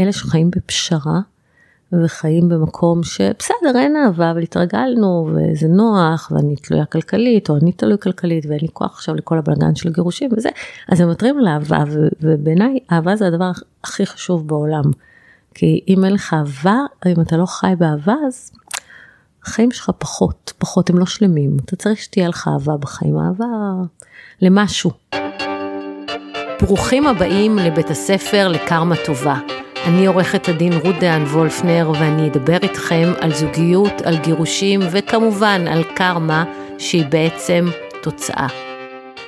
אלה שחיים בפשרה וחיים במקום שבסדר אין אהבה אבל התרגלנו וזה נוח ואני תלויה כלכלית או אני תלוי כלכלית ואין לי כוח עכשיו לכל הבלגן של גירושים וזה אז הם מוותרים על אהבה ובעיניי אהבה זה הדבר הכי חשוב בעולם. כי אם אין לך אהבה אם אתה לא חי באהבה אז החיים שלך פחות פחות הם לא שלמים אתה צריך שתהיה לך אהבה בחיים אהבה למשהו. ברוכים הבאים לבית הספר לקרמה טובה. אני עורכת הדין רות דהן וולפנר ואני אדבר איתכם על זוגיות, על גירושים וכמובן על קרמה שהיא בעצם תוצאה.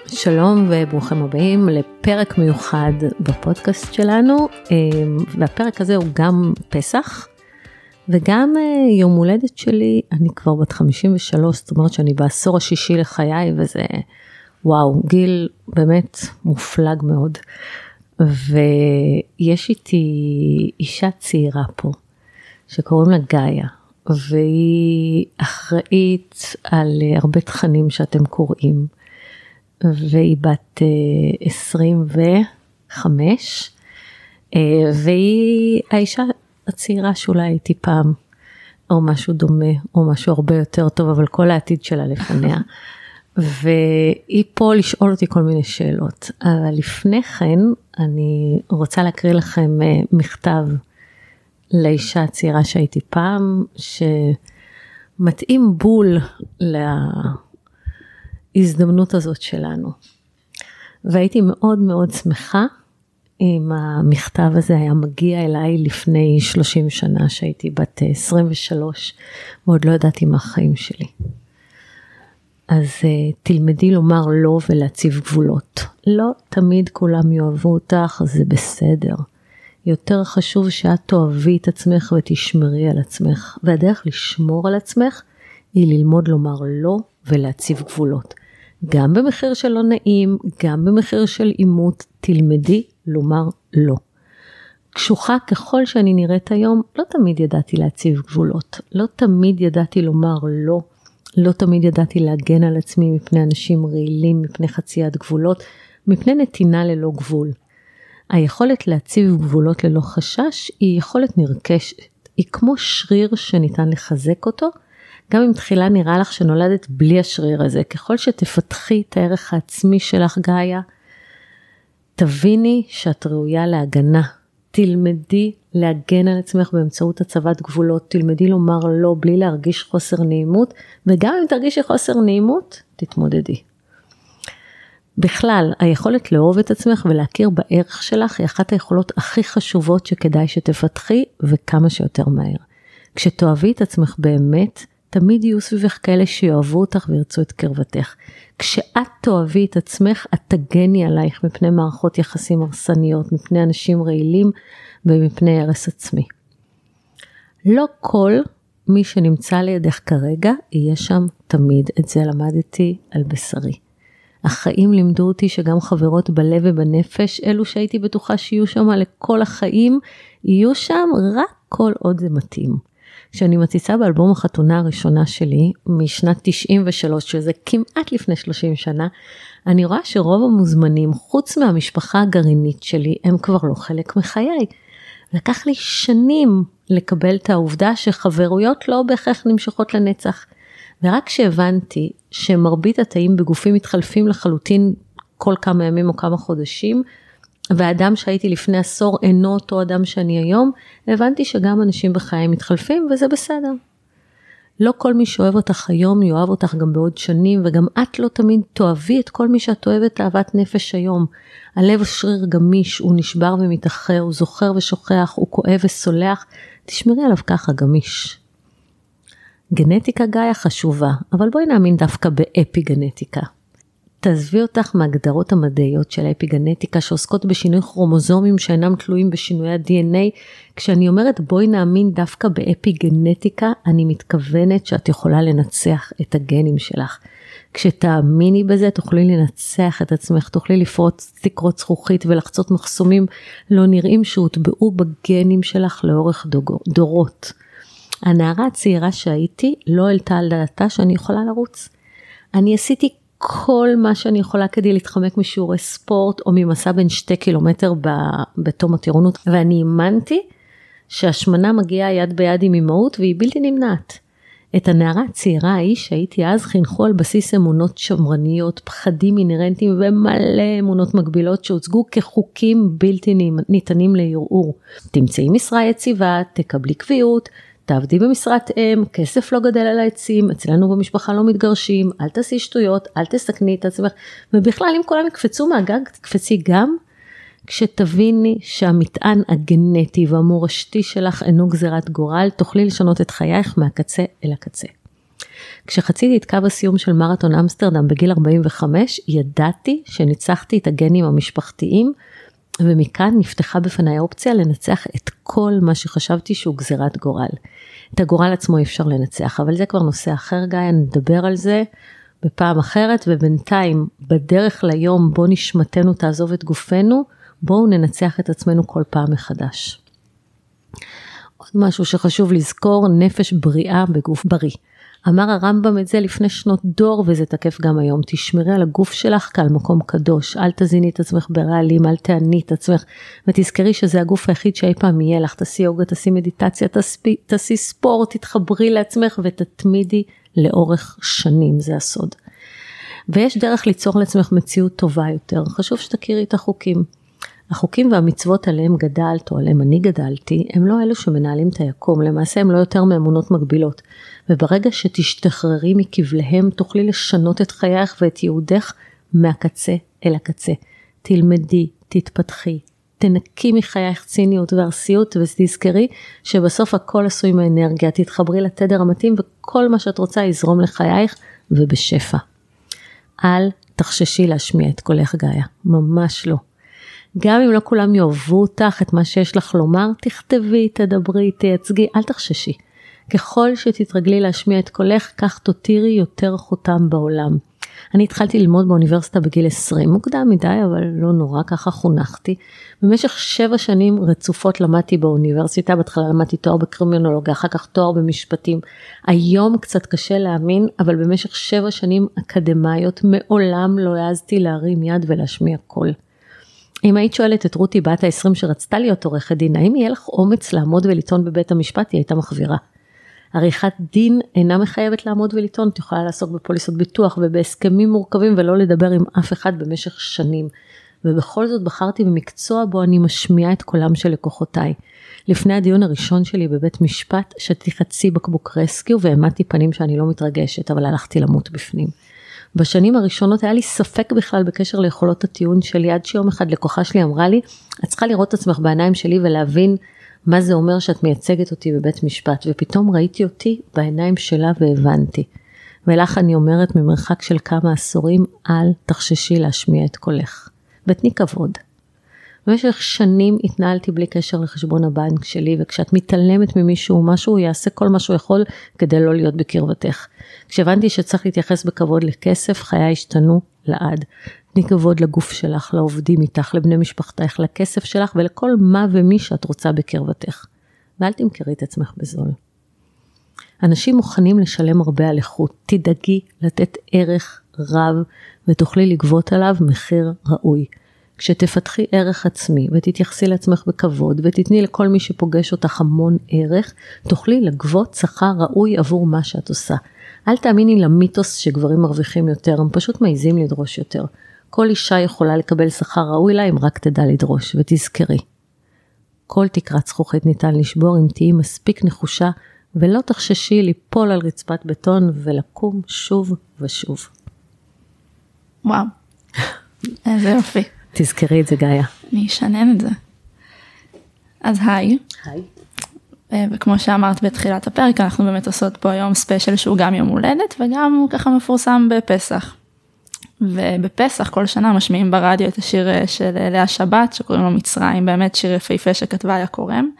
שלום וברוכים הבאים לפרק מיוחד בפודקאסט שלנו אמ, והפרק הזה הוא גם פסח וגם אה, יום הולדת שלי, אני כבר בת 53, זאת אומרת שאני בעשור השישי לחיי וזה וואו, גיל באמת מופלג מאוד. ויש איתי אישה צעירה פה, שקוראים לה גאיה, והיא אחראית על הרבה תכנים שאתם קוראים, והיא בת 25, אה, אה, והיא האישה הצעירה שאולי הייתי פעם, או משהו דומה, או משהו הרבה יותר טוב, אבל כל העתיד שלה לפניה. והיא פה לשאול אותי כל מיני שאלות. אבל לפני כן, אני רוצה להקריא לכם אה, מכתב לאישה הצעירה שהייתי פעם, שמתאים בול להזדמנות הזאת שלנו. והייתי מאוד מאוד שמחה אם המכתב הזה היה מגיע אליי לפני 30 שנה שהייתי בת 23 ועוד לא ידעתי מה החיים שלי. אז uh, תלמדי לומר לא ולהציב גבולות. לא תמיד כולם יאהבו אותך, זה בסדר. יותר חשוב שאת תאהבי את עצמך ותשמרי על עצמך, והדרך לשמור על עצמך היא ללמוד לומר לא ולהציב גבולות. גם במחיר של לא נעים, גם במחיר של עימות, תלמדי לומר לא. קשוחה ככל שאני נראית היום, לא תמיד ידעתי להציב גבולות, לא תמיד ידעתי לומר לא. לא תמיד ידעתי להגן על עצמי מפני אנשים רעילים, מפני חציית גבולות, מפני נתינה ללא גבול. היכולת להציב גבולות ללא חשש היא יכולת נרכשת, היא כמו שריר שניתן לחזק אותו, גם אם תחילה נראה לך שנולדת בלי השריר הזה, ככל שתפתחי את הערך העצמי שלך גאיה, תביני שאת ראויה להגנה, תלמדי להגן על עצמך באמצעות הצבת גבולות, תלמדי לומר לא בלי להרגיש חוסר נעימות, וגם אם תרגישי חוסר נעימות, תתמודדי. בכלל, היכולת לאהוב את עצמך ולהכיר בערך שלך היא אחת היכולות הכי חשובות שכדאי שתפתחי וכמה שיותר מהר. כשתאהבי את עצמך באמת, תמיד יהיו סביבך כאלה שיאהבו אותך וירצו את קרבתך. כשאת תאהבי את עצמך, את תגני עלייך מפני מערכות יחסים הרסניות, מפני אנשים רעילים ומפני הרס עצמי. לא כל מי שנמצא לידך כרגע יהיה שם תמיד, את זה למדתי על בשרי. החיים לימדו אותי שגם חברות בלב ובנפש, אלו שהייתי בטוחה שיהיו שם לכל החיים, יהיו שם רק כל עוד זה מתאים. כשאני מציצה באלבום החתונה הראשונה שלי משנת 93 שזה כמעט לפני 30 שנה אני רואה שרוב המוזמנים חוץ מהמשפחה הגרעינית שלי הם כבר לא חלק מחיי. לקח לי שנים לקבל את העובדה שחברויות לא בהכרח נמשכות לנצח. ורק כשהבנתי שמרבית התאים בגופים מתחלפים לחלוטין כל כמה ימים או כמה חודשים, והאדם שהייתי לפני עשור אינו אותו אדם שאני היום, הבנתי שגם אנשים בחיי מתחלפים וזה בסדר. לא כל מי שאוהב אותך היום יאהב אותך גם בעוד שנים וגם את לא תמיד תאהבי את כל מי שאת אוהבת אהבת נפש היום. הלב שריר גמיש, הוא נשבר ומתאחר, הוא זוכר ושוכח, הוא כואב וסולח, תשמרי עליו ככה גמיש. גנטיקה גאיה חשובה, אבל בואי נאמין דווקא באפי גנטיקה. תעזבי אותך מהגדרות המדעיות של האפיגנטיקה שעוסקות בשינוי כרומוזומים שאינם תלויים בשינויי ה-DNA. כשאני אומרת בואי נאמין דווקא באפיגנטיקה, אני מתכוונת שאת יכולה לנצח את הגנים שלך. כשתאמיני בזה תוכלי לנצח את עצמך, תוכלי לפרוץ תקרות זכוכית ולחצות מחסומים לא נראים שהוטבעו בגנים שלך לאורך דורות. הנערה הצעירה שהייתי לא העלתה על דעתה שאני יכולה לרוץ. אני עשיתי כל מה שאני יכולה כדי להתחמק משיעורי ספורט או ממסע בין שתי קילומטר בתום הטירונות ואני האמנתי שהשמנה מגיעה יד ביד עם אימהות והיא בלתי נמנעת. את הנערה הצעירה ההיא שהייתי אז חינכו על בסיס אמונות שמרניות, פחדים אינהרנטיים ומלא אמונות מגבילות שהוצגו כחוקים בלתי ניתנים לערעור. תמצאי משרה יציבה, תקבלי קביעות, תעבדי במשרת אם, כסף לא גדל על העצים, אצלנו במשפחה לא מתגרשים, אל תעשי שטויות, אל תסכני את עצמך, ובכלל אם כולם יקפצו מהגג, תקפצי גם כשתביני שהמטען הגנטי והמורשתי שלך אינו גזירת גורל, תוכלי לשנות את חייך מהקצה אל הקצה. כשחציתי את קו הסיום של מרתון אמסטרדם בגיל 45, ידעתי שניצחתי את הגנים המשפחתיים, ומכאן נפתחה בפניי האופציה לנצח את כל מה שחשבתי שהוא גזירת גורל. את הגורל עצמו אי אפשר לנצח, אבל זה כבר נושא אחר גיא, נדבר על זה בפעם אחרת, ובינתיים, בדרך ליום בו נשמתנו תעזוב את גופנו, בואו ננצח את עצמנו כל פעם מחדש. עוד משהו שחשוב לזכור, נפש בריאה בגוף בריא. אמר הרמב"ם את זה לפני שנות דור וזה תקף גם היום. תשמרי על הגוף שלך כעל מקום קדוש, אל תזיני את עצמך ברעלים, אל תעני את עצמך, ותזכרי שזה הגוף היחיד שאי פעם יהיה לך. תעשי יוגה, תעשי מדיטציה, תעשי, ספורט, תתחברי לעצמך ותתמידי לאורך שנים, זה הסוד. ויש דרך ליצור לעצמך מציאות טובה יותר, חשוב שתכירי את החוקים. החוקים והמצוות עליהם גדלת או עליהם אני גדלתי, הם לא אלו שמנהלים את היקום, למעשה הם לא יותר מאמונות מגבילות. וברגע שתשתחררי מכבליהם תוכלי לשנות את חייך ואת ייעודך מהקצה אל הקצה. תלמדי, תתפתחי, תנקי מחייך ציניות וארסיות ותזכרי שבסוף הכל עשוי מאנרגיה, תתחברי לתדר המתאים וכל מה שאת רוצה יזרום לחייך ובשפע. אל תחששי להשמיע את קולך גאיה, ממש לא. גם אם לא כולם יאהבו אותך, את מה שיש לך לומר, תכתבי, תדברי, תייצגי, אל תחששי. ככל שתתרגלי להשמיע את קולך, כך תותירי יותר חותם בעולם. אני התחלתי ללמוד באוניברסיטה בגיל 20, מוקדם מדי, אבל לא נורא, ככה חונכתי. במשך שבע שנים רצופות למדתי באוניברסיטה, בהתחלה למדתי תואר בקרימינולוגיה, אחר כך תואר במשפטים. היום קצת קשה להאמין, אבל במשך שבע שנים אקדמאיות מעולם לא העזתי להרים יד ולהשמיע קול. אם היית שואלת את רותי בת ה-20 שרצתה להיות עורכת דין, האם יהיה לך אומץ לעמוד ולטעון בבית המשפט, היא הייתה מחווירה. עריכת דין אינה מחייבת לעמוד ולטעון, את יכולה לעסוק בפוליסות ביטוח ובהסכמים מורכבים ולא לדבר עם אף אחד במשך שנים. ובכל זאת בחרתי במקצוע בו אני משמיעה את קולם של לקוחותיי. לפני הדיון הראשון שלי בבית משפט, שתתי חצי בקבוק רסקיו והעמדתי פנים שאני לא מתרגשת, אבל הלכתי למות בפנים. בשנים הראשונות היה לי ספק בכלל בקשר ליכולות הטיעון שלי, עד שיום אחד לקוחה שלי אמרה לי, את צריכה לראות את עצמך בעיניים שלי ולהבין מה זה אומר שאת מייצגת אותי בבית משפט, ופתאום ראיתי אותי בעיניים שלה והבנתי. ולך אני אומרת ממרחק של כמה עשורים, אל תחששי להשמיע את קולך. ותני כבוד. במשך שנים התנהלתי בלי קשר לחשבון הבנק שלי, וכשאת מתעלמת ממישהו משהו, הוא יעשה כל מה שהוא יכול כדי לא להיות בקרבתך. כשהבנתי שצריך להתייחס בכבוד לכסף, חיי השתנו לעד. תני כבוד לגוף שלך, לעובדים איתך, לבני משפחתך, לכסף שלך ולכל מה ומי שאת רוצה בקרבתך. ואל תמכרי את עצמך בזול. אנשים מוכנים לשלם הרבה על איכות, תדאגי לתת ערך רב ותוכלי לגבות עליו מחיר ראוי. כשתפתחי ערך עצמי ותתייחסי לעצמך בכבוד ותתני לכל מי שפוגש אותך המון ערך, תוכלי לגבות שכר ראוי עבור מה שאת עושה. אל תאמיני למיתוס שגברים מרוויחים יותר, הם פשוט מעיזים לדרוש יותר. כל אישה יכולה לקבל שכר ראוי לה אם רק תדע לדרוש, ותזכרי. כל תקרת זכוכית ניתן לשבור אם תהיי מספיק נחושה ולא תחששי ליפול על רצפת בטון ולקום שוב ושוב. וואו, איזה יופי. תזכרי את זה גאיה. אני אשנן את זה. אז היי. היי. אה, וכמו שאמרת בתחילת הפרק אנחנו באמת עושות פה היום ספיישל שהוא גם יום הולדת וגם הוא ככה מפורסם בפסח. ובפסח כל שנה משמיעים ברדיו את השיר אה, של אה, לאה שבת שקוראים לו מצרים באמת שיר יפהפה שכתבה היה קורם.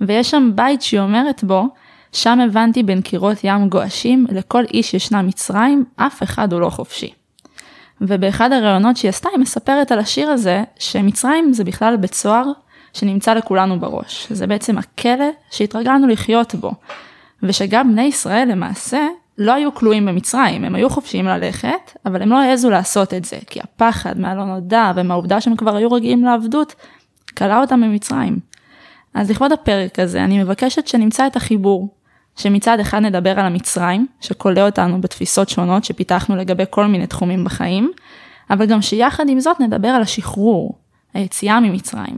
ויש שם בית שהיא אומרת בו שם הבנתי בין קירות ים גועשים לכל איש ישנה מצרים אף אחד הוא לא חופשי. ובאחד הראיונות שהיא עשתה היא מספרת על השיר הזה שמצרים זה בכלל בית סוהר שנמצא לכולנו בראש. זה בעצם הכלא שהתרגלנו לחיות בו. ושגם בני ישראל למעשה לא היו כלואים במצרים, הם היו חופשיים ללכת, אבל הם לא העזו לעשות את זה, כי הפחד מהלא נודע ומהעובדה שהם כבר היו רגילים לעבדות, כלא אותם במצרים. אז לכבוד הפרק הזה אני מבקשת שנמצא את החיבור, שמצד אחד נדבר על המצרים, שכולא אותנו בתפיסות שונות שפיתחנו לגבי כל מיני תחומים בחיים, אבל גם שיחד עם זאת נדבר על השחרור, היציאה ממצרים,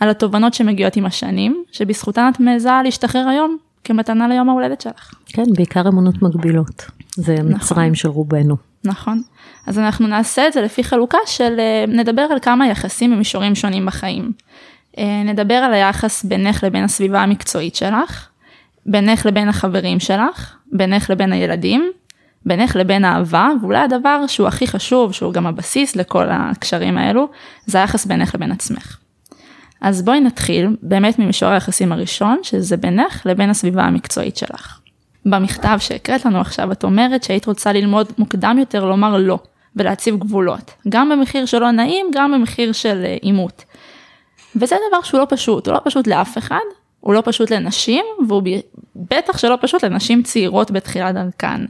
על התובנות שמגיעות עם השנים, שבזכותן את מעיזה להשתחרר היום כמתנה ליום ההולדת שלך. כן, בעיקר אמונות מגבילות. זה נכון. מצרים של רובנו. נכון. אז אנחנו נעשה את זה לפי חלוקה של אה, נדבר על כמה יחסים במישורים שונים בחיים. אה, נדבר על היחס בינך לבין הסביבה המקצועית שלך, בינך לבין החברים שלך, בינך לבין הילדים, בינך לבין אהבה, ואולי הדבר שהוא הכי חשוב, שהוא גם הבסיס לכל הקשרים האלו, זה היחס בינך לבין עצמך. אז בואי נתחיל באמת ממישור היחסים הראשון, שזה בינך לבין הסביבה המקצועית שלך. במכתב שהקראת לנו עכשיו, את אומרת שהיית רוצה ללמוד מוקדם יותר לומר לא, ולהציב גבולות, גם במחיר שלא נעים, גם במחיר של אה, עימות. וזה דבר שהוא לא פשוט, הוא לא פשוט לאף אחד, הוא לא פשוט לנשים, והוא בטח שלא פשוט לנשים צעירות בתחילת דרכן.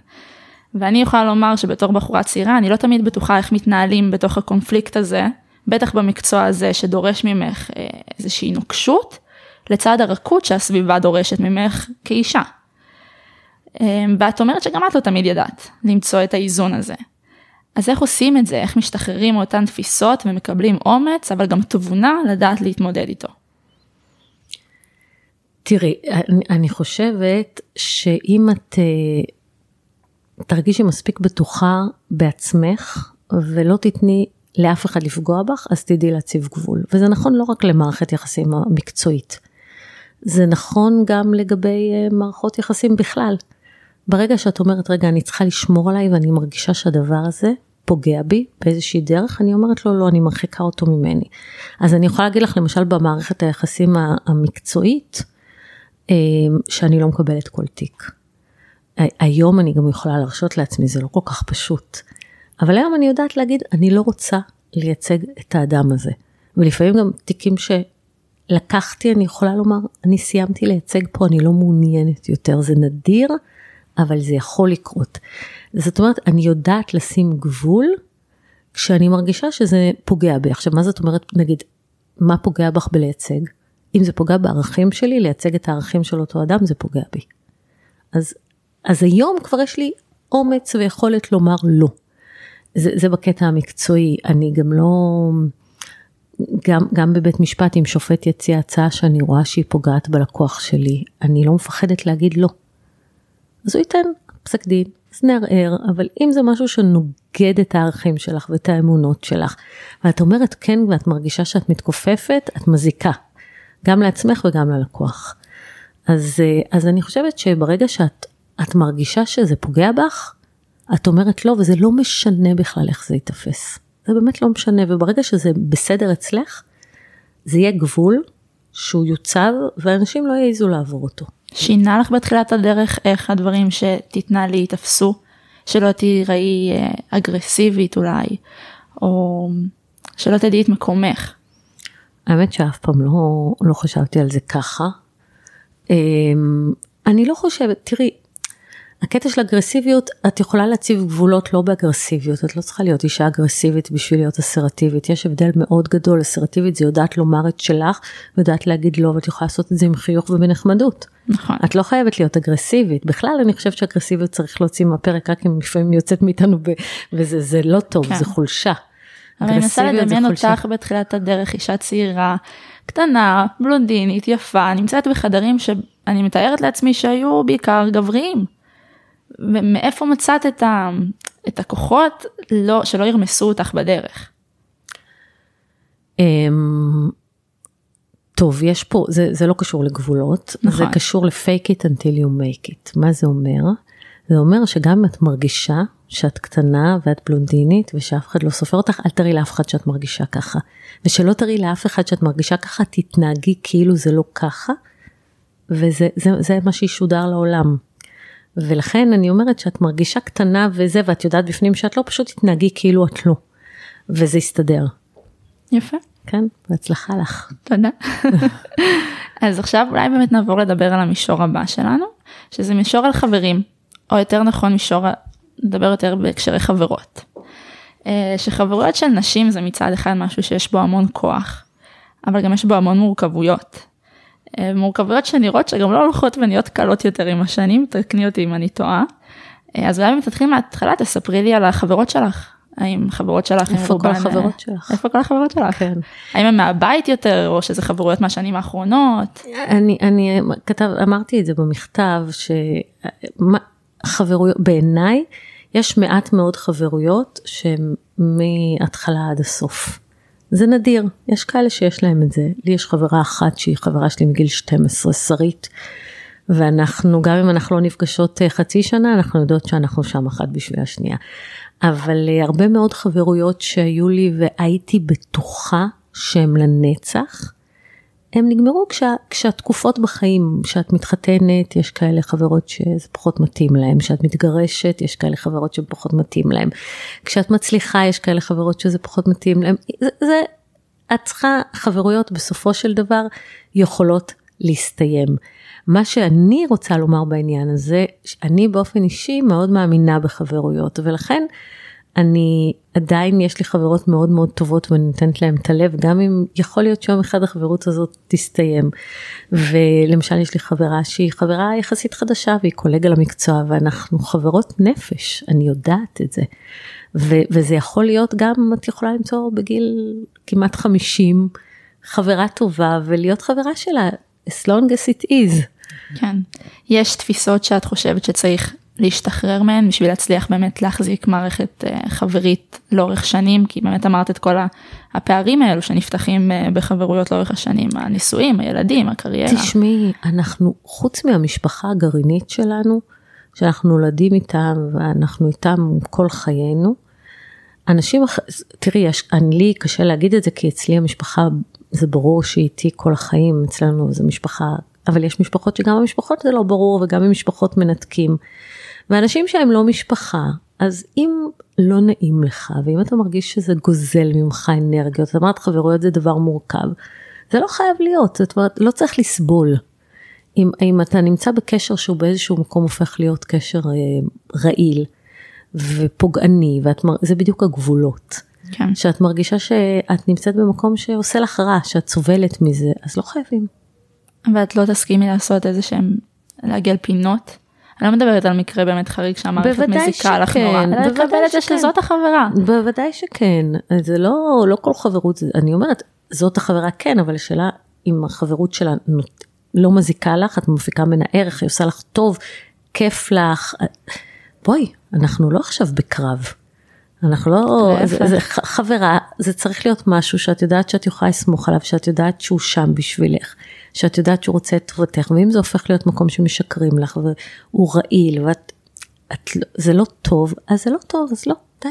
ואני יכולה לומר שבתור בחורה צעירה, אני לא תמיד בטוחה איך מתנהלים בתוך הקונפליקט הזה, בטח במקצוע הזה שדורש ממך אה, איזושהי נוקשות, לצד הרכות שהסביבה דורשת ממך כאישה. אה, ואת אומרת שגם את לא תמיד ידעת למצוא את האיזון הזה. אז איך עושים את זה? איך משתחררים מאותן תפיסות ומקבלים אומץ, אבל גם תבונה לדעת להתמודד איתו? תראי, אני, אני חושבת שאם את uh, תרגישי מספיק בטוחה בעצמך ולא תתני לאף אחד לפגוע בך, אז תדעי להציב גבול. וזה נכון לא רק למערכת יחסים המקצועית, זה נכון גם לגבי uh, מערכות יחסים בכלל. ברגע שאת אומרת, רגע, אני צריכה לשמור עליי ואני מרגישה שהדבר הזה פוגע בי באיזושהי דרך, אני אומרת לו, לא, אני מרחיקה אותו ממני. אז אני יכולה להגיד לך, למשל, במערכת היחסים המקצועית, אה, שאני לא מקבלת כל תיק. היום אני גם יכולה להרשות לעצמי, זה לא כל כך פשוט. אבל היום אני יודעת להגיד, אני לא רוצה לייצג את האדם הזה. ולפעמים גם תיקים שלקחתי, אני יכולה לומר, אני סיימתי לייצג פה, אני לא מעוניינת יותר. זה נדיר, אבל זה יכול לקרות. זאת אומרת, אני יודעת לשים גבול כשאני מרגישה שזה פוגע בי. עכשיו, מה זאת אומרת, נגיד, מה פוגע בך בלייצג? אם זה פוגע בערכים שלי, לייצג את הערכים של אותו אדם, זה פוגע בי. אז, אז היום כבר יש לי אומץ ויכולת לומר לא. זה, זה בקטע המקצועי, אני גם לא, גם, גם בבית משפט, אם שופט יציע הצעה שאני רואה שהיא פוגעת בלקוח שלי, אני לא מפחדת להגיד לא. אז הוא ייתן פסק דין, אז נערער, אבל אם זה משהו שנוגד את הערכים שלך ואת האמונות שלך, ואת אומרת כן ואת מרגישה שאת מתכופפת, את מזיקה, גם לעצמך וגם ללקוח. אז, אה, אז אני חושבת שברגע שאת את מרגישה שזה פוגע בך, את אומרת לא, וזה לא משנה בכלל איך זה ייתפס. זה באמת לא משנה, וברגע שזה בסדר אצלך, זה יהיה גבול שהוא יוצב, ואנשים לא יעזו לעבור אותו. שינה לך בתחילת הדרך איך הדברים שתתנהלי ייתפסו, שלא תיראי אה, אגרסיבית אולי, או שלא תדעי את מקומך. האמת שאף פעם לא, לא חשבתי על זה ככה. אמ, אני לא חושבת, תראי, הקטע של אגרסיביות, את יכולה להציב גבולות לא באגרסיביות, את לא צריכה להיות אישה אגרסיבית בשביל להיות אסרטיבית, יש הבדל מאוד גדול, אסרטיבית זה יודעת לומר את שלך, יודעת להגיד לא, ואת יכולה לעשות את זה עם חיוך ובנחמדות. נכון. את לא חייבת להיות אגרסיבית, בכלל אני חושבת שאגרסיביות צריך להוציא מהפרק רק אם לפעמים יוצאת מאיתנו ב... וזה לא טוב, כן. זה חולשה. אבל אני מנסה לדמיין אותך בתחילת הדרך, אישה צעירה, קטנה, בלונדינית, יפה, נמצאת בחדרים שאני מתארת לעצמי שהיו בעיקר גבריים. ומאיפה מצאת את, ה, את הכוחות לא, שלא ירמסו אותך בדרך? אמ, טוב, יש פה, זה, זה לא קשור לגבולות, נכון. זה קשור ל-fake it until you make it. מה זה אומר? זה אומר שגם אם את מרגישה שאת קטנה ואת בלונדינית ושאף אחד לא סופר אותך, אל תראי לאף אחד שאת מרגישה ככה. ושלא תראי לאף אחד שאת מרגישה ככה, תתנהגי כאילו זה לא ככה, וזה זה, זה מה שישודר לעולם. ולכן אני אומרת שאת מרגישה קטנה וזה, ואת יודעת בפנים שאת לא פשוט תתנהגי כאילו את לא. וזה יסתדר. יפה. כן, בהצלחה לך. תודה. אז עכשיו אולי באמת נעבור לדבר על המישור הבא שלנו, שזה מישור על חברים, או יותר נכון מישור, נדבר יותר בהקשרי חברות. אה, שחברויות של נשים זה מצד אחד משהו שיש בו המון כוח, אבל גם יש בו המון מורכבויות. אה, מורכבויות שנראות שגם לא הולכות ונהיות קלות יותר עם השנים, תקני אותי אם אני טועה. אה, אז אולי אם תתחיל מההתחלה, תספרי לי על החברות שלך. האם חברות שלך, איפה כל החברות שלך? איפה כל החברות שלך? כן. האם הם מהבית יותר, או שזה חברויות מהשנים האחרונות? אני, אני כתב, אמרתי את זה במכתב, שחברויות, בעיניי, יש מעט מאוד חברויות שהן מההתחלה עד הסוף. זה נדיר, יש כאלה שיש להם את זה. לי יש חברה אחת שהיא חברה שלי מגיל 12, שרית, ואנחנו, גם אם אנחנו לא נפגשות אה, חצי שנה, אנחנו יודעות שאנחנו שם אחת בשביל השנייה. אבל אה, הרבה מאוד חברויות שהיו לי והייתי בטוחה שהן לנצח, הם נגמרו כשה, כשהתקופות בחיים, כשאת מתחתנת, יש כאלה חברות שזה פחות מתאים להם, כשאת מתגרשת, יש כאלה חברות שפחות מתאים להם, כשאת מצליחה, יש כאלה חברות שזה פחות מתאים להם, זה, זה את צריכה, חברויות בסופו של דבר יכולות להסתיים. מה שאני רוצה לומר בעניין הזה, אני באופן אישי מאוד מאמינה בחברויות, ולכן אני עדיין יש לי חברות מאוד מאוד טובות ואני נותנת להם את הלב גם אם יכול להיות שיום אחד החברות הזאת תסתיים. ולמשל יש לי חברה שהיא חברה יחסית חדשה והיא קולגה למקצוע ואנחנו חברות נפש אני יודעת את זה. ו- וזה יכול להיות גם את יכולה למצוא בגיל כמעט 50 חברה טובה ולהיות חברה שלה as long as it is. כן. יש תפיסות שאת חושבת שצריך להשתחרר מהן בשביל להצליח באמת להחזיק מערכת אה, חברית לאורך שנים, כי באמת אמרת את כל הפערים האלו שנפתחים אה, בחברויות לאורך השנים, הנישואים, הילדים, הקריירה. תשמעי, אנחנו, חוץ מהמשפחה הגרעינית שלנו, שאנחנו נולדים איתם ואנחנו איתם כל חיינו, אנשים, תראי, אני לי קשה להגיד את זה, כי אצלי המשפחה, זה ברור שהיא איתי כל החיים, אצלנו זו משפחה, אבל יש משפחות שגם המשפחות זה לא ברור, וגם עם משפחות מנתקים. ואנשים שהם לא משפחה, אז אם לא נעים לך, ואם אתה מרגיש שזה גוזל ממך אנרגיות, זאת אומרת חברויות זה דבר מורכב, זה לא חייב להיות, זאת אומרת, לא צריך לסבול. אם, אם אתה נמצא בקשר שהוא באיזשהו מקום הופך להיות קשר אה, רעיל ופוגעני, וזה בדיוק הגבולות. כן. שאת מרגישה שאת נמצאת במקום שעושה לך רע, שאת סובלת מזה, אז לא חייבים. ואת לא תסכימי לעשות איזה שהם, לעגל פינות אני לא מדברת על מקרה באמת חריג שהמערכת מזיקה לך נורא, אלא לקבל את שזאת החברה. בוודאי שכן, זה לא, לא כל חברות, אני אומרת, זאת החברה כן, אבל השאלה אם החברות שלה לא מזיקה לך, את מפיקה ממנה ערך, היא עושה לך טוב, כיף לך, בואי, אנחנו לא עכשיו בקרב. אנחנו לא, זה, זה חברה, זה צריך להיות משהו שאת יודעת שאת יכולה לסמוך עליו, שאת יודעת שהוא שם בשבילך, שאת יודעת שהוא רוצה את טובתך, ואם זה הופך להיות מקום שמשקרים לך והוא רעיל ואת, את, זה לא טוב, אז זה לא טוב, אז לא, די.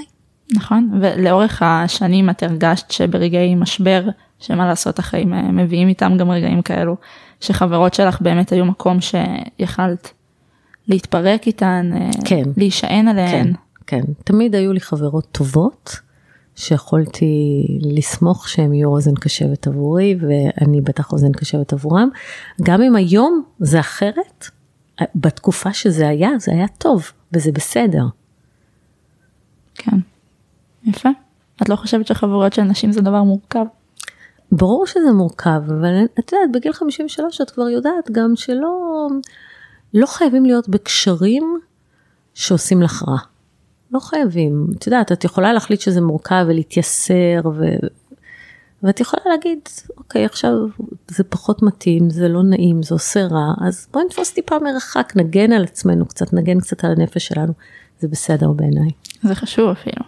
נכון, ולאורך השנים את הרגשת שברגעי משבר, שמה לעשות החיים אה, מביאים איתם גם רגעים כאלו, שחברות שלך באמת היו מקום שיכלת להתפרק איתן, אה, כן, להישען עליהן. כן. כן, תמיד היו לי חברות טובות, שיכולתי לסמוך שהם יהיו אוזן קשבת עבורי, ואני בטח אוזן קשבת עבורם. גם אם היום זה אחרת, בתקופה שזה היה, זה היה טוב, וזה בסדר. כן, יפה. את לא חושבת שחברות של נשים זה דבר מורכב? ברור שזה מורכב, אבל את יודעת, בגיל 53 את כבר יודעת גם שלא לא חייבים להיות בקשרים שעושים לך רע. לא חייבים, את יודעת, את יכולה להחליט שזה מורכב ולהתייסר, ו... ואת יכולה להגיד, אוקיי, עכשיו זה פחות מתאים, זה לא נעים, זה עושה רע, אז בואי נתפוס טיפה מרחק, נגן על עצמנו קצת, נגן קצת על הנפש שלנו, זה בסדר בעיניי. זה חשוב אפילו.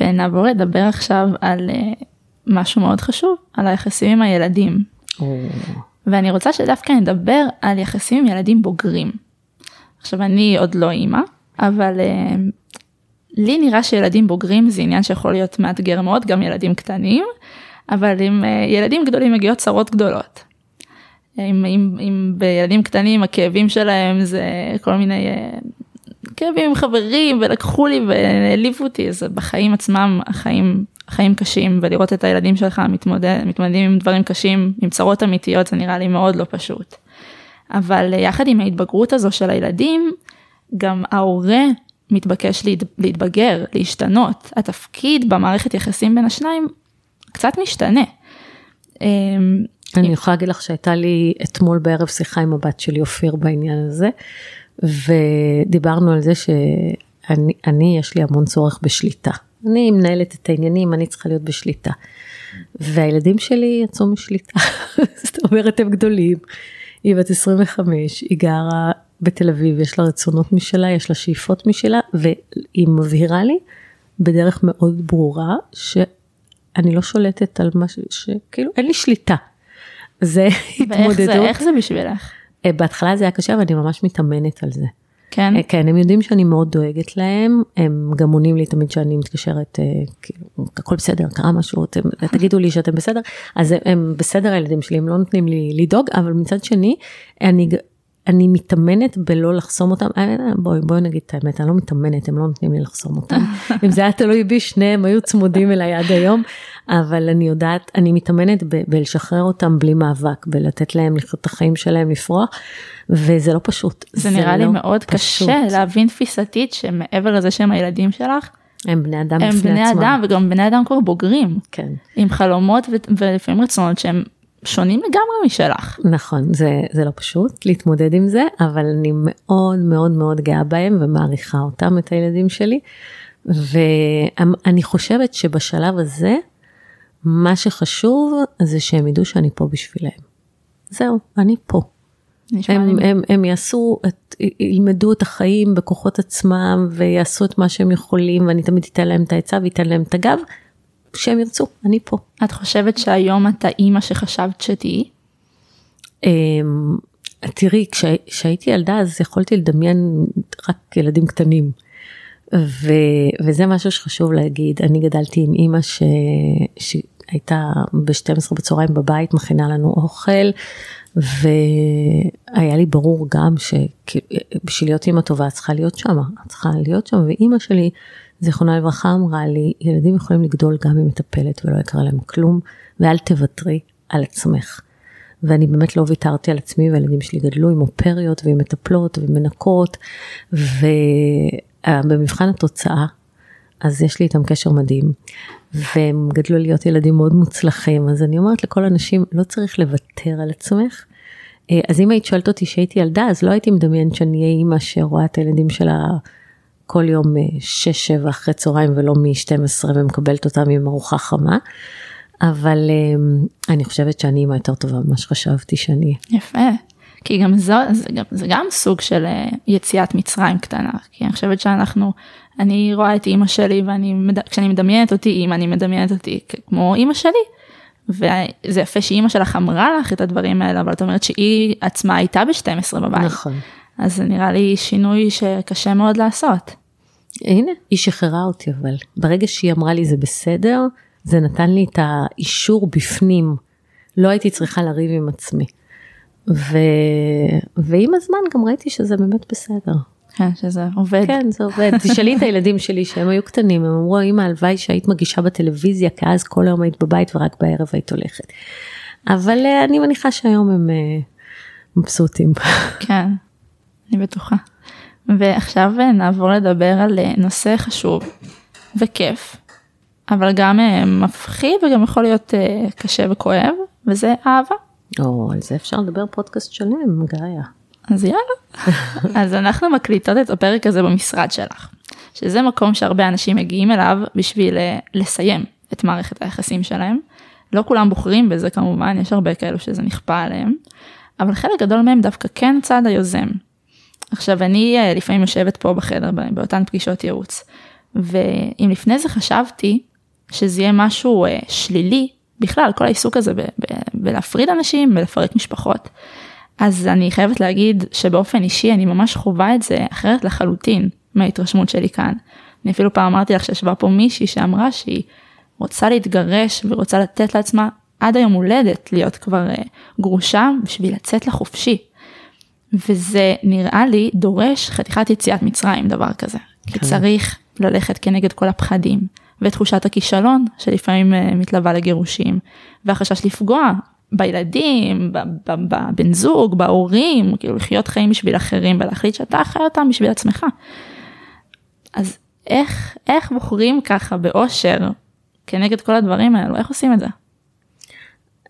ונעבור לדבר עכשיו על uh, משהו מאוד חשוב, על היחסים עם הילדים. Oh. ואני רוצה שדווקא נדבר על יחסים עם ילדים בוגרים. עכשיו אני עוד לא אימא, אבל uh, לי נראה שילדים בוגרים זה עניין שיכול להיות מאתגר מאוד, גם ילדים קטנים, אבל עם uh, ילדים גדולים מגיעות צרות גדולות. אם, אם, אם בילדים קטנים הכאבים שלהם זה כל מיני uh, כאבים עם חברים ולקחו לי והעליבו אותי, אז בחיים עצמם החיים, החיים קשים ולראות את הילדים שלך מתמודד, מתמודדים עם דברים קשים, עם צרות אמיתיות זה נראה לי מאוד לא פשוט. אבל יחד עם ההתבגרות הזו של הילדים, גם ההורה מתבקש להתבגר, להשתנות, התפקיד במערכת יחסים בין השניים קצת משתנה. אמ, אני יכולה להגיד לך שהייתה לי אתמול בערב שיחה עם הבת שלי אופיר בעניין הזה, ודיברנו על זה שאני, אני, יש לי המון צורך בשליטה. אני מנהלת את העניינים, אני צריכה להיות בשליטה. והילדים שלי יצאו משליטה, זאת אומרת הם גדולים. היא בת 25, היא גרה בתל אביב, יש לה רצונות משלה, יש לה שאיפות משלה, והיא מבהירה לי בדרך מאוד ברורה שאני לא שולטת על משהו שכאילו אין לי שליטה. זה התמודדות. ואיך זה, איך זה בשבילך? אה, בהתחלה זה היה קשה ואני ממש מתאמנת על זה. כן? אה, כן, הם יודעים שאני מאוד דואגת להם, הם גם עונים לי תמיד שאני מתקשרת, אה, כאילו, הכל בסדר, קרה משהו, אתם, תגידו לי שאתם בסדר, אז הם בסדר הילדים שלי, הם לא נותנים לי לדאוג, אבל מצד שני, אני, אני מתאמנת בלא לחסום אותם, אה, בואי בואי נגיד את האמת, אני לא מתאמנת, הם לא נותנים לי לחסום אותם. אם זה היה תלוי בי, שניהם היו צמודים אליי עד היום, אבל אני יודעת, אני מתאמנת ב- בלשחרר אותם בלי מאבק, בלתת להם לחיות את החיים שלהם, לפרוח, וזה לא פשוט. זה, זה נראה לא לי מאוד פשוט. קשה להבין תפיסתית שמעבר לזה שהם הילדים שלך, הם בני אדם הם בני עצמם. אדם וגם בני אדם כבר בוגרים. כן. עם חלומות ולפעמים רצונות שהם שונים לגמרי משלך. נכון, זה, זה לא פשוט להתמודד עם זה, אבל אני מאוד מאוד מאוד גאה בהם ומעריכה אותם, את הילדים שלי. ואני חושבת שבשלב הזה, מה שחשוב זה שהם ידעו שאני פה בשבילם. זהו, אני פה. הם, הם, הם יעשו, את, ילמדו את החיים בכוחות עצמם ויעשו את מה שהם יכולים ואני תמיד אתן להם את העצה ואתן להם את הגב שהם ירצו, אני פה. את חושבת שהיום את האימא שחשבת שתהיי? אמ, תראי, כשהייתי ילדה אז יכולתי לדמיין רק ילדים קטנים. ו, וזה משהו שחשוב להגיד, אני גדלתי עם אימא ש, שהייתה ב-12 בצהריים בבית, מכינה לנו אוכל, והיה לי ברור גם שבשביל להיות אימא טובה את צריכה להיות שם, את צריכה להיות שם, ואימא שלי זיכרונה לברכה אמרה לי, ילדים יכולים לגדול גם עם מטפלת ולא יקרה להם כלום, ואל תוותרי על עצמך. ואני באמת לא ויתרתי על עצמי, והילדים שלי גדלו עם אופריות ועם מטפלות ומנקות, ובמבחן התוצאה, אז יש לי איתם קשר מדהים, והם גדלו להיות ילדים מאוד מוצלחים, אז אני אומרת לכל אנשים, לא צריך לוותר על עצמך. אז אם היית שואלת אותי שהייתי ילדה, אז לא הייתי מדמיינת שאני אהיה אימא שרואה את הילדים שלה כל יום 6-7 אה, אחרי צהריים ולא מ-12 ומקבלת אותם עם ארוחה חמה. אבל אמ, אני חושבת שאני אימא יותר טובה ממה שחשבתי שאני. יפה. כי גם זו, זה, גם, זה גם סוג של אה, יציאת מצרים קטנה, כי אני חושבת שאנחנו, אני רואה את אימא שלי ואני, כשאני מדמיינת אותי אימא, אני מדמיינת אותי כמו אימא שלי. וזה יפה שאימא שלך אמרה לך את הדברים האלה, אבל את אומרת שהיא עצמה הייתה ב-12 בבית. נכון. אז זה נראה לי שינוי שקשה מאוד לעשות. הנה, היא שחררה אותי אבל. ברגע שהיא אמרה לי זה בסדר, זה נתן לי את האישור בפנים. לא הייתי צריכה לריב עם עצמי. ו... ועם הזמן גם ראיתי שזה באמת בסדר. כן, שזה עובד. כן, זה עובד. תשאלי את הילדים שלי שהם היו קטנים, הם אמרו, אמא, הלוואי שהיית מגישה בטלוויזיה, כי אז כל היום היית בבית ורק בערב היית הולכת. אבל uh, אני מניחה שהיום הם uh, מבסוטים. כן, אני בטוחה. ועכשיו אה, נעבור לדבר על אה, נושא חשוב וכיף, אבל גם אה, מפחיד וגם יכול להיות קשה וכואב, וזה אהבה. או, על זה אפשר לדבר פודקאסט שלם, גאיה. אז יאללה. אז אנחנו מקליטות את הפרק הזה במשרד שלך, שזה מקום שהרבה אנשים מגיעים אליו בשביל לסיים את מערכת היחסים שלהם. לא כולם בוחרים בזה כמובן, יש הרבה כאלו שזה נכפה עליהם, אבל חלק גדול מהם דווקא כן צד היוזם. עכשיו אני אה, לפעמים יושבת פה בחדר באותן פגישות ייעוץ, ואם לפני זה חשבתי שזה יהיה משהו אה, שלילי, בכלל כל העיסוק הזה בלהפריד אנשים, בלפרק משפחות, אז אני חייבת להגיד שבאופן אישי אני ממש חווה את זה אחרת לחלוטין מההתרשמות שלי כאן. אני אפילו פעם אמרתי לך שישבה פה מישהי שאמרה שהיא רוצה להתגרש ורוצה לתת לעצמה עד היום הולדת להיות כבר אה, גרושה בשביל לצאת לחופשי. וזה נראה לי דורש חתיכת יציאת מצרים דבר כזה. כי כן. צריך ללכת כנגד כל הפחדים ותחושת הכישלון שלפעמים אה, מתלווה לגירושים והחשש לפגוע בילדים, בבן זוג, בהורים, כאילו לחיות חיים בשביל אחרים ולהחליט שאתה חי אותם בשביל עצמך. אז איך, איך בוחרים ככה באושר כנגד כל הדברים האלו, איך עושים את זה?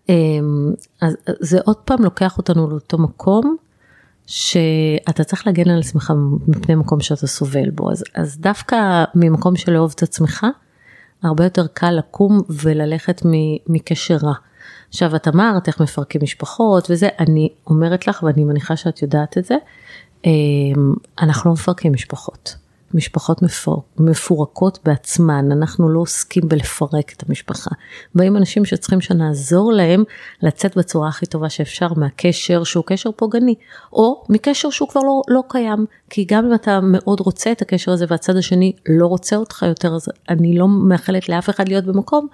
אמ, אז זה עוד פעם לוקח אותנו לאותו מקום שאתה צריך להגן על עצמך מפני מקום שאתה סובל בו, אז, אז דווקא ממקום של לאהוב את עצמך, הרבה יותר קל לקום וללכת מקשר רע. עכשיו את אמרת איך מפרקים משפחות וזה, אני אומרת לך ואני מניחה שאת יודעת את זה, אמ, אנחנו לא מפרקים משפחות. משפחות מפור, מפורקות בעצמן, אנחנו לא עוסקים בלפרק את המשפחה. באים אנשים שצריכים שנעזור להם לצאת בצורה הכי טובה שאפשר מהקשר שהוא קשר פוגעני, או מקשר שהוא כבר לא, לא קיים, כי גם אם אתה מאוד רוצה את הקשר הזה והצד השני לא רוצה אותך יותר, אז אני לא מאחלת לאף אחד להיות במקום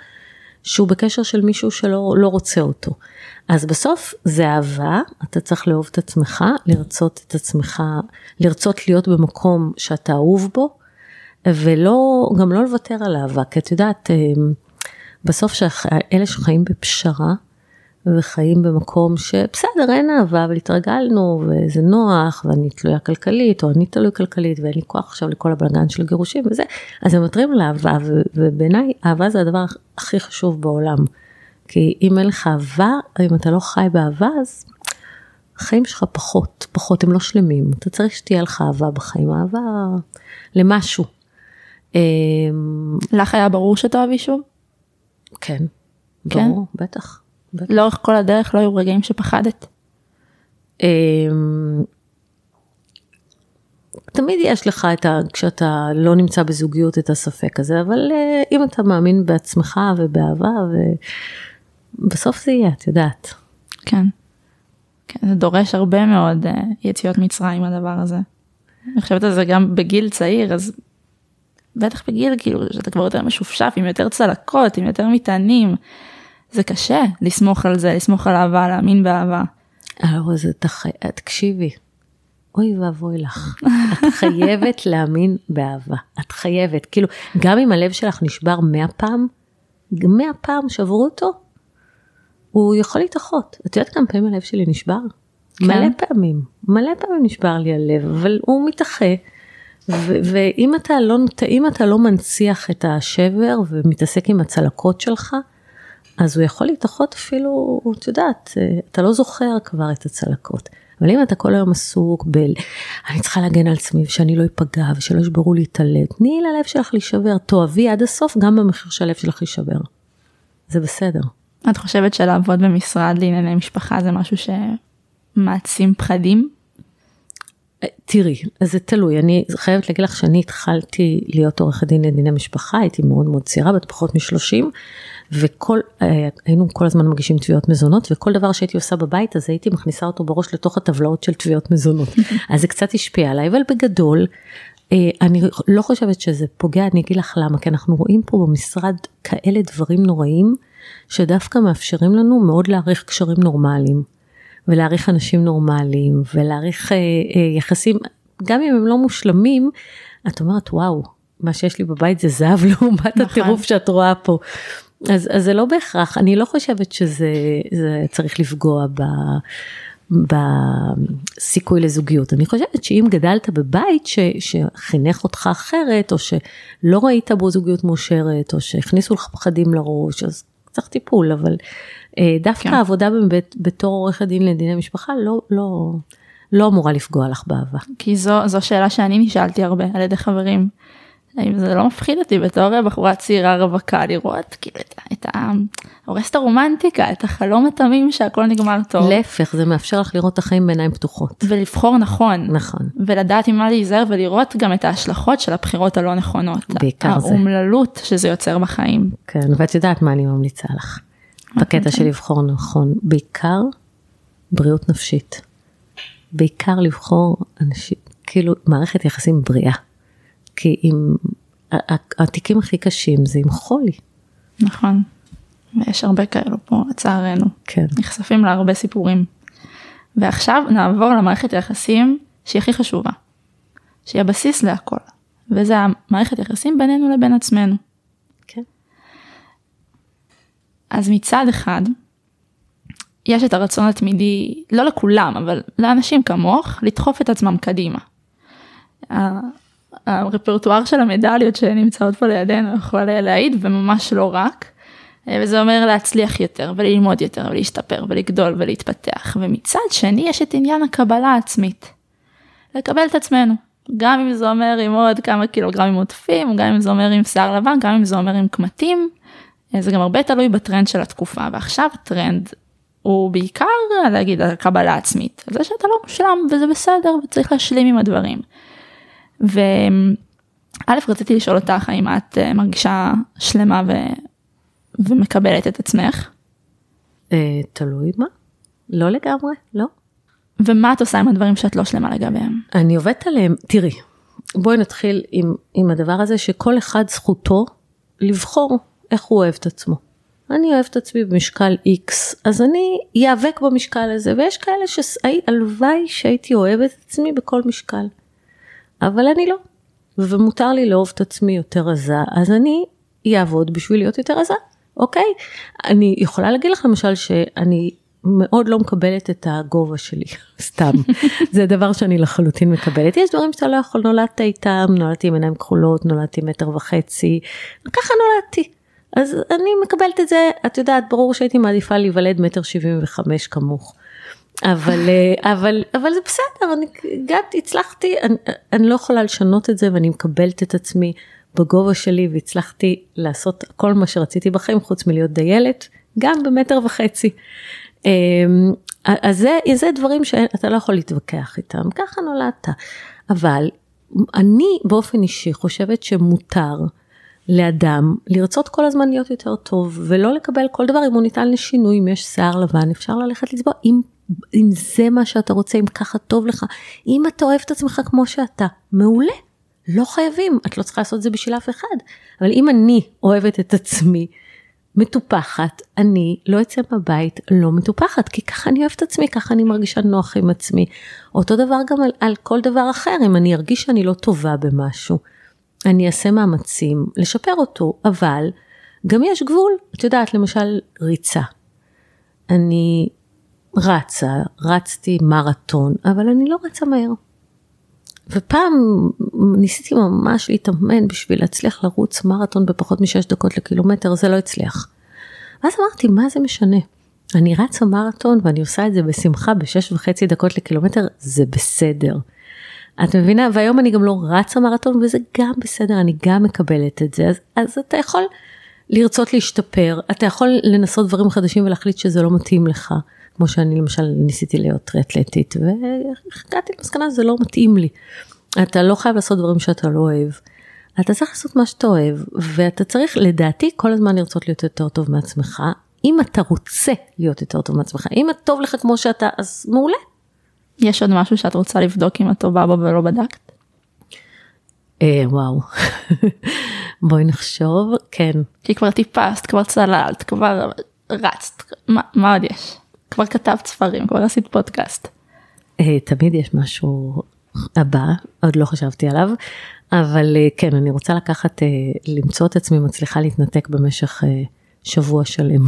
שהוא בקשר של מישהו שלא לא רוצה אותו. אז בסוף זה אהבה, אתה צריך לאהוב את עצמך, לרצות את עצמך, לרצות להיות במקום שאתה אהוב בו, ולא, גם לא לוותר על אהבה, כי את יודעת, אמ, בסוף אלה שחיים בפשרה, וחיים במקום שבסדר אין אהבה אבל התרגלנו וזה נוח ואני תלויה כלכלית או אני תלוי כלכלית ואין לי כוח עכשיו לכל הבלגן של גירושים וזה אז הם מוותרים על אהבה ובעיניי אהבה זה הדבר הכי חשוב בעולם. כי אם אין לך אהבה אם אתה לא חי באהבה אז החיים שלך פחות פחות הם לא שלמים אתה צריך שתהיה לך אהבה בחיים אהבה למשהו. אמ, לך היה ברור שתאהבי שוב? כן. כן? ברור, בטח. לאורך כל הדרך לא היו רגעים שפחדת? אמ, תמיד יש לך את ה... כשאתה לא נמצא בזוגיות את הספק הזה, אבל אה, אם אתה מאמין בעצמך ובאהבה, ובסוף זה יהיה, את יודעת. כן. כן, זה דורש הרבה מאוד uh, יציאות מצרים הדבר הזה. אני חושבת על זה גם בגיל צעיר, אז בטח בגיל כאילו שאתה כבר יותר משופשף, עם יותר צלקות, עם יותר מטענים. זה קשה לסמוך על זה, לסמוך על אהבה, להאמין באהבה. אבל זה, תקשיבי, אוי ואבוי לך, את חייבת להאמין באהבה, את חייבת, כאילו, גם אם הלב שלך נשבר מאה פעם, מאה פעם שברו אותו, הוא יכול להתאחות. את יודעת כמה פעמים הלב שלי נשבר? כן. מלא פעמים, מלא פעמים נשבר לי הלב, אבל הוא מתאחה. ואם אתה לא, אתה לא מנציח את השבר ומתעסק עם הצלקות שלך, אז הוא יכול להתאחות אפילו, את יודעת, אתה לא זוכר כבר את הצלקות. אבל אם אתה כל היום עסוק ב... אני צריכה להגן על עצמי ושאני לא אפגע ושלא ישברו לי את הלב, תני ללב שלך להישבר, תאהבי עד הסוף גם במחיר שהלב שלך יישבר. זה בסדר. את חושבת שלעבוד במשרד לענייני משפחה זה משהו שמעצים פחדים? תראי, אז זה תלוי, אני חייבת להגיד לך שאני התחלתי להיות עורכת דין לדיני משפחה, הייתי מאוד מאוד צעירה, בת פחות משלושים, וכל, אה, היינו כל הזמן מגישים תביעות מזונות, וכל דבר שהייתי עושה בבית, אז הייתי מכניסה אותו בראש לתוך הטבלאות של תביעות מזונות. אז זה קצת השפיע עליי, אבל בגדול, אה, אני לא חושבת שזה פוגע, אני אגיד לך למה, כי אנחנו רואים פה במשרד כאלה דברים נוראים, שדווקא מאפשרים לנו מאוד להעריך קשרים נורמליים. ולהעריך אנשים נורמליים ולהעריך אה, אה, יחסים, גם אם הם לא מושלמים, את אומרת וואו, מה שיש לי בבית זה זהב לעומת נכון. הטירוף שאת רואה פה. אז, אז זה לא בהכרח, אני לא חושבת שזה צריך לפגוע ב... בסיכוי לזוגיות. אני חושבת שאם גדלת בבית ש, שחינך אותך אחרת, או שלא ראית בו זוגיות מאושרת, או שהכניסו לך פחדים לראש, אז צריך טיפול, אבל אה, דווקא כן. העבודה באמת בתור עורכת דין לדיני משפחה לא, לא, לא אמורה לפגוע לך באהבה. כי זו, זו שאלה שאני נשאלתי הרבה על ידי חברים. האם זה לא מפחיד אותי בתור בחורה צעירה רווקה לראות כאילו את, את ה... הורס את הרומנטיקה, את החלום התמים שהכל נגמר טוב. להפך, זה מאפשר לך לראות את החיים בעיניים פתוחות. ולבחור נכון. נכון. ולדעת עם מה להיזהר ולראות גם את ההשלכות של הבחירות הלא נכונות. בעיקר זה. האומללות שזה יוצר בחיים. כן, ואת יודעת מה אני ממליצה לך. בקטע של לבחור נכון, בעיקר בריאות נפשית. בעיקר לבחור אנשים, כאילו מערכת יחסים בריאה. כי אם התיקים הכי קשים זה עם חולי. נכון. ויש הרבה כאלו פה לצערנו. כן. נחשפים להרבה סיפורים. ועכשיו נעבור למערכת היחסים שהיא הכי חשובה. שהיא הבסיס להכל. וזה המערכת יחסים בינינו לבין עצמנו. כן. אז מצד אחד, יש את הרצון התמידי, לא לכולם, אבל לאנשים כמוך, לדחוף את עצמם קדימה. הרפרטואר של המדליות שנמצאות פה לידינו יכול להעיד, וממש לא רק. אה, וזה אומר להצליח יותר וללמוד יותר ולהשתפר ולגדול ולהתפתח ומצד שני יש את עניין הקבלה העצמית. לקבל את עצמנו גם אם זה אומר עם עוד כמה קילוגרמים עוטפים גם אם זה אומר עם שיער לבן גם אם זה אומר עם קמטים. אה, זה גם הרבה תלוי בטרנד של התקופה ועכשיו הטרנד הוא בעיקר להגיד על קבלה עצמית זה שאתה לא מושלם וזה בסדר וצריך להשלים עם הדברים. וא' רציתי לשאול אותך האם את אה, מרגישה שלמה ו... ומקבלת את עצמך. אה, תלוי מה? לא לגמרי, לא. ומה את עושה עם הדברים שאת לא שלמה לגביהם? אני עובדת עליהם, תראי, בואי נתחיל עם, עם הדבר הזה שכל אחד זכותו לבחור איך הוא אוהב את עצמו. אני אוהב את עצמי במשקל X, אז אני איאבק במשקל הזה, ויש כאלה שהלוואי שהייתי אוהבת את עצמי בכל משקל. אבל אני לא, ומותר לי לאהוב את עצמי יותר עזה, אז אני אעבוד בשביל להיות יותר עזה. אוקיי? אני יכולה להגיד לך למשל שאני מאוד לא מקבלת את הגובה שלי, סתם. זה דבר שאני לחלוטין מקבלת. יש דברים שאתה לא יכול, נולדת איתם, נולדתי עם עיניים כחולות, נולדתי מטר וחצי, ככה נולדתי. אז אני מקבלת את זה, את יודעת, ברור שהייתי מעדיפה להיוולד מטר שבעים וחמש כמוך. אבל, אה, אבל, אבל זה בסדר, אני גם הצלחתי, אני, אני לא יכולה לשנות את זה ואני מקבלת את עצמי. בגובה שלי והצלחתי לעשות כל מה שרציתי בחיים חוץ מלהיות דיילת, גם במטר וחצי. אמ, אז זה, זה דברים שאתה לא יכול להתווכח איתם, ככה נולדת. אבל אני באופן אישי חושבת שמותר לאדם לרצות כל הזמן להיות יותר טוב ולא לקבל כל דבר אם הוא ניתן לשינוי, אם יש שיער לבן אפשר ללכת לצבוע, אם, אם זה מה שאתה רוצה, אם ככה טוב לך, אם אתה אוהב את עצמך כמו שאתה, מעולה. לא חייבים, את לא צריכה לעשות את זה בשביל אף אחד. אבל אם אני אוהבת את עצמי מטופחת, אני לא אצא מהבית לא מטופחת, כי ככה אני אוהבת את עצמי, ככה אני מרגישה נוח עם עצמי. אותו דבר גם על, על כל דבר אחר, אם אני ארגיש שאני לא טובה במשהו, אני אעשה מאמצים לשפר אותו, אבל גם יש גבול, את יודעת, למשל ריצה. אני רצה, רצתי מרתון, אבל אני לא רצה מהר. ופעם ניסיתי ממש להתאמן בשביל להצליח לרוץ מרתון בפחות משש דקות לקילומטר, זה לא הצליח. ואז אמרתי, מה זה משנה? אני רצה מרתון ואני עושה את זה בשמחה בשש וחצי דקות לקילומטר, זה בסדר. את מבינה? והיום אני גם לא רצה מרתון וזה גם בסדר, אני גם מקבלת את זה. אז, אז אתה יכול לרצות להשתפר, אתה יכול לנסות דברים חדשים ולהחליט שזה לא מתאים לך. כמו שאני למשל ניסיתי להיות טריאטלטית והגעתי למסקנה שזה לא מתאים לי. אתה לא חייב לעשות דברים שאתה לא אוהב. אתה צריך לעשות מה שאתה אוהב ואתה צריך לדעתי כל הזמן לרצות להיות יותר טוב מעצמך. אם אתה רוצה להיות יותר טוב מעצמך, אם את טוב לך כמו שאתה אז מעולה. יש עוד משהו שאת רוצה לבדוק אם את טובה בו ולא בדקת? אה, וואו, בואי נחשוב, כן. כי כבר טיפסת, כבר צללת, כבר רצת, מה, מה עוד יש? כבר כתבת ספרים, כבר עשית פודקאסט. אה, תמיד יש משהו הבא, עוד לא חשבתי עליו, אבל אה, כן, אני רוצה לקחת, אה, למצוא את עצמי מצליחה להתנתק במשך שבוע שלם.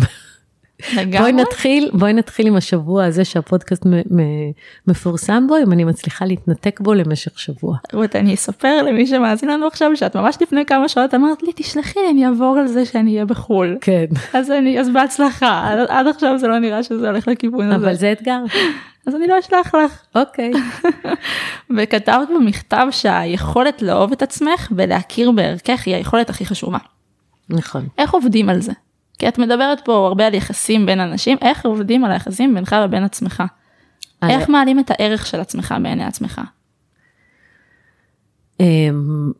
בואי נתחיל, בואי נתחיל עם השבוע הזה שהפודקאסט מפורסם בו, אם אני מצליחה להתנתק בו למשך שבוע. רות, אני אספר למי שמאזין לנו עכשיו, שאת ממש לפני כמה שעות אמרת לי, תשלחי לי, אני אעבור על זה שאני אהיה בחו"ל. כן. אז אני, אז בהצלחה, עד, עד עכשיו זה לא נראה שזה הולך לכיוון אבל הזה. אבל זה אתגר. אז אני לא אשלח לך. אוקיי. וכתבת במכתב שהיכולת לאהוב את עצמך ולהכיר בערכך היא היכולת הכי חשובה. נכון. איך עובדים על זה? כי את מדברת פה הרבה על יחסים בין אנשים, איך עובדים על היחסים בינך ובין עצמך? איך מעלים את הערך של עצמך בעיני עצמך? אמ,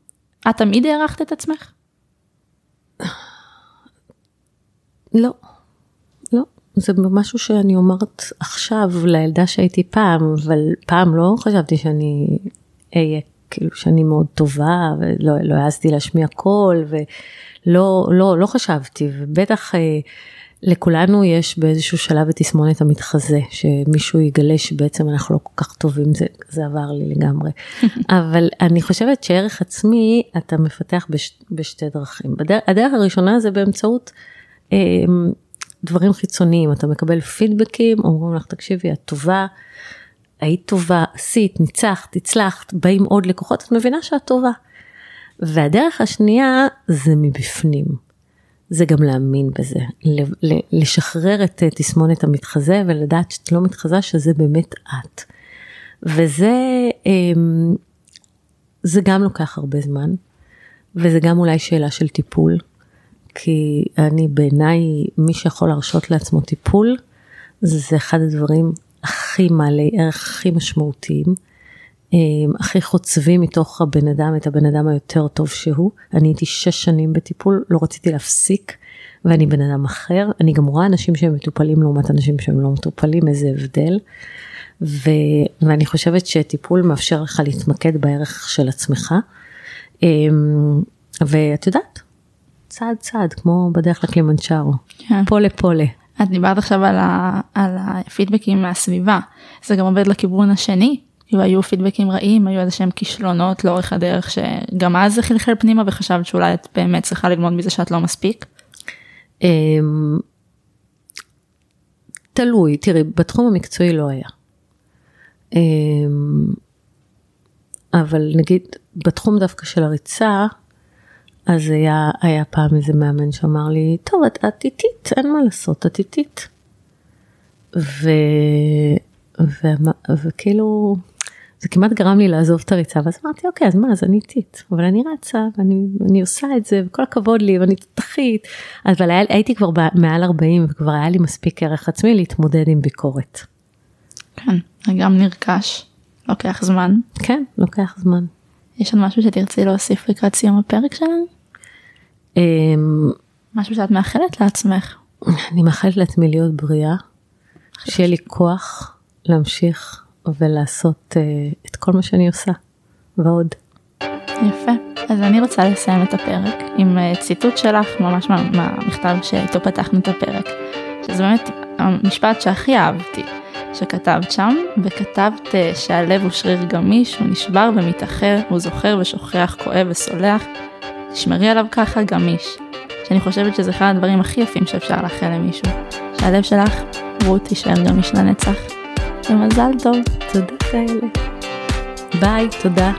את תמיד הערכת את עצמך? לא, לא. זה משהו שאני אומרת עכשיו לילדה שהייתי פעם, אבל פעם לא חשבתי שאני אהיה, כאילו שאני מאוד טובה, ולא לא העזתי להשמיע קול, ו... לא, לא, חשבתי, ובטח אה, לכולנו יש באיזשהו שלב את תסמונת המתחזה, שמישהו יגלה שבעצם אנחנו לא כל כך טובים, זה, זה עבר לי לגמרי. אבל אני חושבת שערך עצמי אתה מפתח בש, בשתי דרכים. בדר, הדרך הראשונה זה באמצעות אה, דברים חיצוניים, אתה מקבל פידבקים, אומרים לך, תקשיבי, את טובה. היית טובה, עשית, ניצחת, הצלחת, באים עוד לקוחות, את מבינה שאת טובה. והדרך השנייה זה מבפנים. זה גם להאמין בזה, לשחרר את תסמונת המתחזה ולדעת שאת לא מתחזה שזה באמת את. וזה אמ, זה גם לוקח הרבה זמן, וזה גם אולי שאלה של טיפול, כי אני בעיניי, מי שיכול להרשות לעצמו טיפול, זה אחד הדברים הכי מעלי ערך, הכי משמעותיים, אמ, הכי חוצבים מתוך הבן אדם, את הבן אדם היותר טוב שהוא. אני הייתי שש שנים בטיפול, לא רציתי להפסיק, ואני בן אדם אחר. אני גם רואה אנשים שהם מטופלים לעומת אנשים שהם לא מטופלים, איזה הבדל. ו, ואני חושבת שטיפול מאפשר לך להתמקד בערך של עצמך. אמ, ואת יודעת, צעד צעד, כמו בדרך לקלימנצ'ארו, כן. פולה פולה. את דיברת עכשיו על, ה, על הפידבקים מהסביבה, זה גם עובד לכיוון השני, כאילו היו פידבקים רעים, היו איזה שהם כישלונות לאורך הדרך שגם אז זה חלחל פנימה וחשבת שאולי את באמת צריכה ללמוד מזה שאת לא מספיק? אמ, תלוי, תראי, בתחום המקצועי לא היה. אמ, אבל נגיד בתחום דווקא של הריצה, אז היה, היה פעם איזה מאמן שאמר לי, טוב, את, את איטית, אין מה לעשות, את איטית. ו... ו... וכאילו, זה כמעט גרם לי לעזוב את הריצה, ואז אמרתי, אוקיי, אז מה, אז אני איטית, אבל אני רצה, ואני עושה את זה, וכל הכבוד לי, ואני תותחית, אבל היה, הייתי כבר מעל 40, וכבר היה לי מספיק ערך עצמי להתמודד עם ביקורת. כן, גם נרכש, לוקח זמן. כן, לוקח זמן. יש עוד משהו שתרצי להוסיף לקראת סיום הפרק שלנו? אמ, משהו שאת מאחלת לעצמך. אני מאחלת לעצמי להיות בריאה, שיהיה לי כוח להמשיך ולעשות uh, את כל מה שאני עושה, ועוד. יפה. אז אני רוצה לסיים את הפרק עם uh, ציטוט שלך ממש מהמכתב שאיתו פתחנו את הפרק. שזה באמת המשפט שהכי אהבתי. שכתבת שם, וכתבת אה, שהלב הוא שריר גמיש, הוא נשבר ומתאחר, הוא זוכר ושוכח, כואב וסולח. תשמרי עליו ככה גמיש. שאני חושבת שזה אחד הדברים הכי יפים שאפשר לאחל למישהו. שהלב שלך, רות, תישאר גמיש לנצח. ומזל טוב. תודה כאלה. ביי, תודה.